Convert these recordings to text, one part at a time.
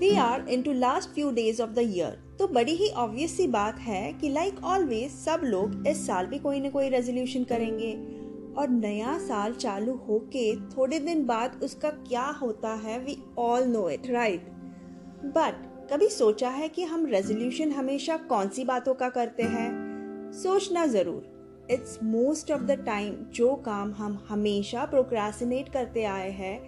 We are into last few days of the year तो बड़ी ही obvious सी बात है कि लाइक like ऑलवेज सब लोग इस साल भी कोई ना कोई रेजोल्यूशन करेंगे। और नया साल चालू होके थोड़े दिन बाद उसका क्या होता है we all know it right but कभी सोचा है कि हम रेजोल्यूशन हमेशा कौन सी बातों का करते हैं? सोचना ज़रूर। It's most of the time जो काम हम हमेशा प्रोक्रासिनेट करते आए हैं,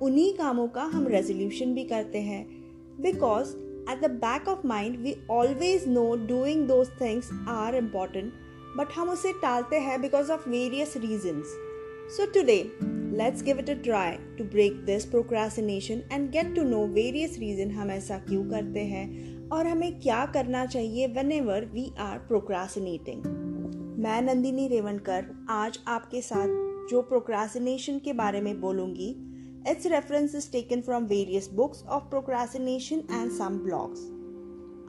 उन्हीं कामों का हम रेजोल्यूशन भी करते हैं। Because at the back of mind we always know doing those things are important but हम उसे टालते हैं because of various reasons so today let's give it a try to break this procrastination and get to know various reason हम ऐसा क्यों करते हैं और हमें क्या करना चाहिए whenever we are procrastinating मैं नंदिनी रेवनकर आज आपके साथ जो प्रोक्रासिनेशन के बारे में बोलूँगी Its reference is taken from various books of procrastination and some blogs.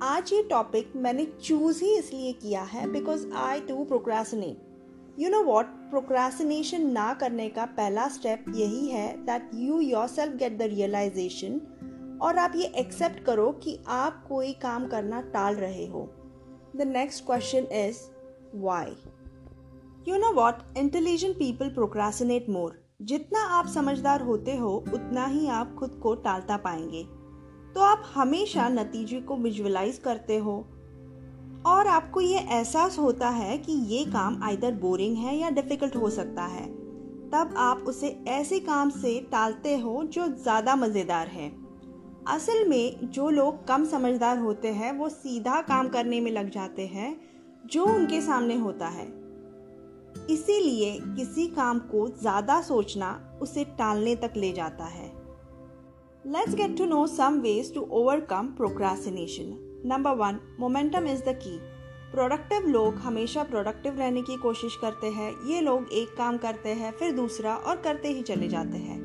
आज ये टॉपिक मैंने चूज़ ही इसलिए किया है because I too procrastinate you know what procrastination ना करने का पहला स्टेप यही है that you yourself get the realization और आप ये एक्सेप्ट करो कि आप कोई काम करना टाल रहे हो. The next question is why you know what intelligent people procrastinate more जितना आप समझदार होते हो, उतना ही आप खुद को टालता पाएँगे। तो आप हमेशा नतीजे को विजुअलाइज करते हो। और आपको ये एहसास होता है कि ये काम आइदर बोरिंग है या डिफ़िकल्ट हो सकता है। तब आप उसे ऐसे काम से टालते हो जो ज़्यादा मज़ेदार है। असल में, जो लोग कम समझदार होते हैं, वो सीधा काम करने में लग जाते हैं, जो उनके सामने होता है। इसीलिए किसी काम को ज़्यादा सोचना उसे टालने तक ले जाता है। Let's get to know some ways to overcome procrastination number one momentum is the key productive लोग हमेशा प्रोडक्टिव रहने की कोशिश करते हैं। ये लोग एक काम करते हैं, फिर दूसरा और करते ही चले जाते हैं।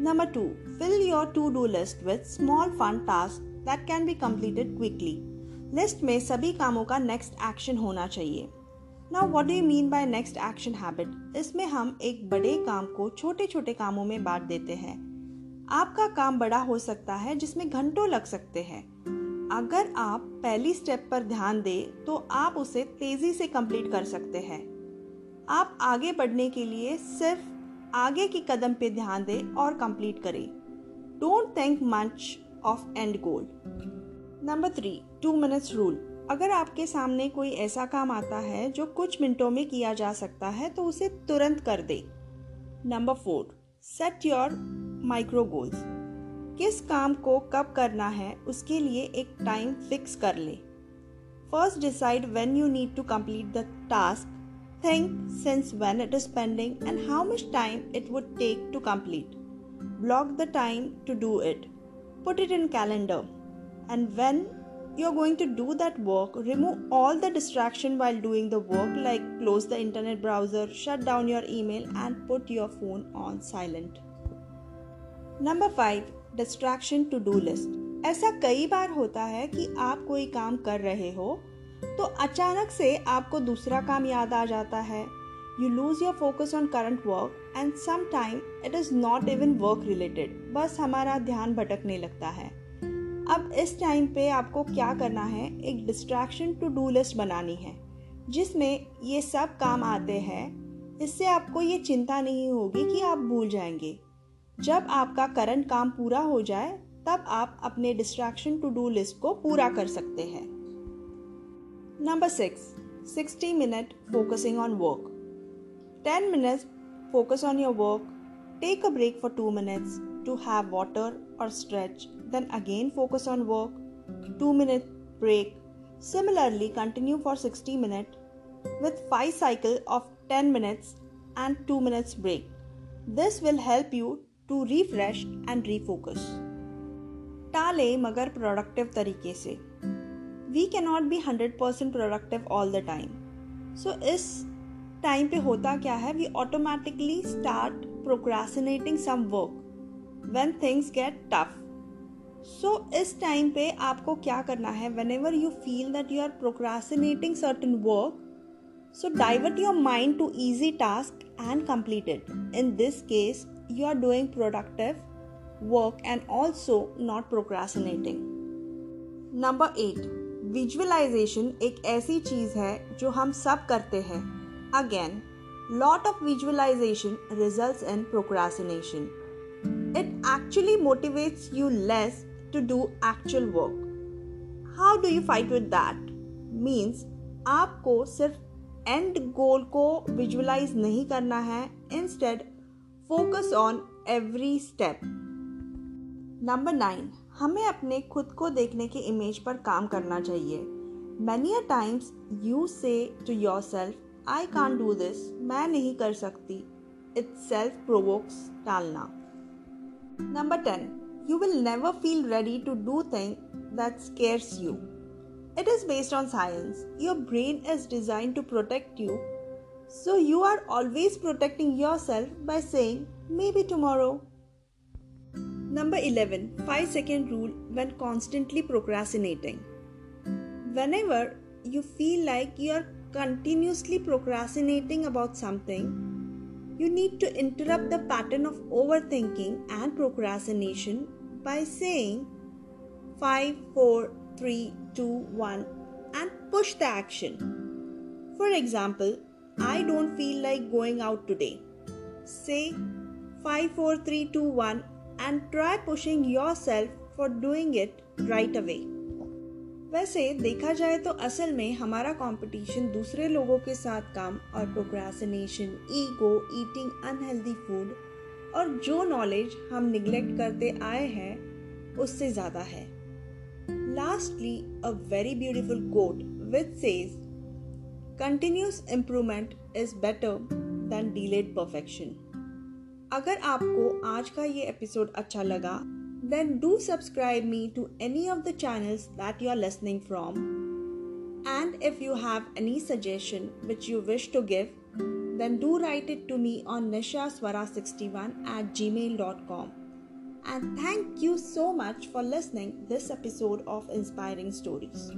Number two fill your to do list with small fun task that can be completed quickly list में सभी कामों का नेक्स्ट एक्शन होना चाहिए। Now what do mean by next action habit इसमें हम एक बड़े काम को छोटे छोटे कामों में बांट देते हैं। आपका काम बड़ा हो सकता है जिसमें घंटों लग सकते हैं। अगर आप पहली स्टेप पर ध्यान दें तो आप उसे तेज़ी से कंप्लीट कर सकते हैं। आप आगे बढ़ने के लिए सिर्फ़ आगे की कदम पे ध्यान दें और कंप्लीट करें। Don't think much of end goal number three two minutes rule अगर आपके सामने कोई ऐसा काम आता है जो कुछ मिनटों में किया जा सकता है तो उसे तुरंत कर दे। Number four set your micro goals किस काम को कब करना है, उसके लिए एक टाइम फिक्स कर ले। First decide when you need to complete the task think since when it is pending and how much time it would take to complete block the time to do it put it in calendar and when you're going to do that work, remove all the distraction while doing the work, like close the internet browser, shut down your email, and put your phone on silent. Number five distraction to do list ऐसा कई बार होता है कि आप कोई काम कर रहे हो तो अचानक से आपको दूसरा काम याद आ जाता है you lose your focus on current work and some time it is not even work related बस हमारा ध्यान भटकने लगता है अब इस टाइम पे आपको क्या करना है? एक डिस्ट्रैक्शन टू डू लिस्ट बनानी है, जिसमें ये सब काम आते हैं। इससे आपको ये चिंता नहीं होगी कि आप भूल जाएँगे। जब आपका करंट काम पूरा हो जाए, तब आप अपने डिस्ट्रैक्शन टू डू लिस्ट को पूरा कर सकते हैं। Number six sixty minute focusing on work ten minutes focus on your work take a break for two minutes to have water और stretch then again focus on work, 2 minute break. Similarly, continue for 60 minutes with 5 cycle of 10 minutes and 2 minutes break. This will help you to refresh and refocus. टाले मगर productive तरीके से we can not be hundred percent productive all the time so इस time पे होता क्या है we automatically start procrastinating some work when things get tough so so, इस टाइम पे आपको क्या करना है? Whenever you feel that you are procrastinating certain work so divert your mind to easy task and complete it in this case you are doing productive work and also not procrastinating. Number eight visualization एक ऐसी चीज़ है जो हम सब करते हैं। Again lot of visualization result in procrastination it actually motivates you less to do actual work how do you fight with that means आपको सिर्फ़ एंड गोल को विजुअलाइज नहीं करना है. Instead focus on every step number nine हमें अपने खुद को देखने के इमेज पर काम करना चाहिए. Many a times you say to yourself I can do this मैं नहीं कर सकती. इट सेल्फ प्रोवोक्स टालना. Number ten you will never feel ready to do things that scares you. It is based on science. Your brain is designed to protect you. So you are always protecting yourself by saying maybe tomorrow. Number 11 5 second rule when constantly procrastinating. Whenever you feel like you are continuously procrastinating about something, you need to interrupt the pattern of overthinking and procrastination by saying 5, 4, 3, 2, 1 and push the action. For example, I don't feel like going out today. Say 5, 4, 3, 2, 1 and try pushing yourself for doing it right away. वैसे देखा जाए तो असल में हमारा competition दूसरे लोगों के साथ काम और procrastination ego eating unhealthy food और जो नॉलेज हम निग्लेक्ट करते आए हैं, उससे ज़्यादा है। Lastly a very beautiful quote which say continuous improvement is better than delayed perfection अगर आपको आज का ये एपिसोड अच्छा लगा then do subscribe me to any of the channels that you are listening from and if you have any suggestion which you wish to give then do write it to me on nishaswara61 at gmail.com. And thank you so much for listening this episode of Inspiring Stories.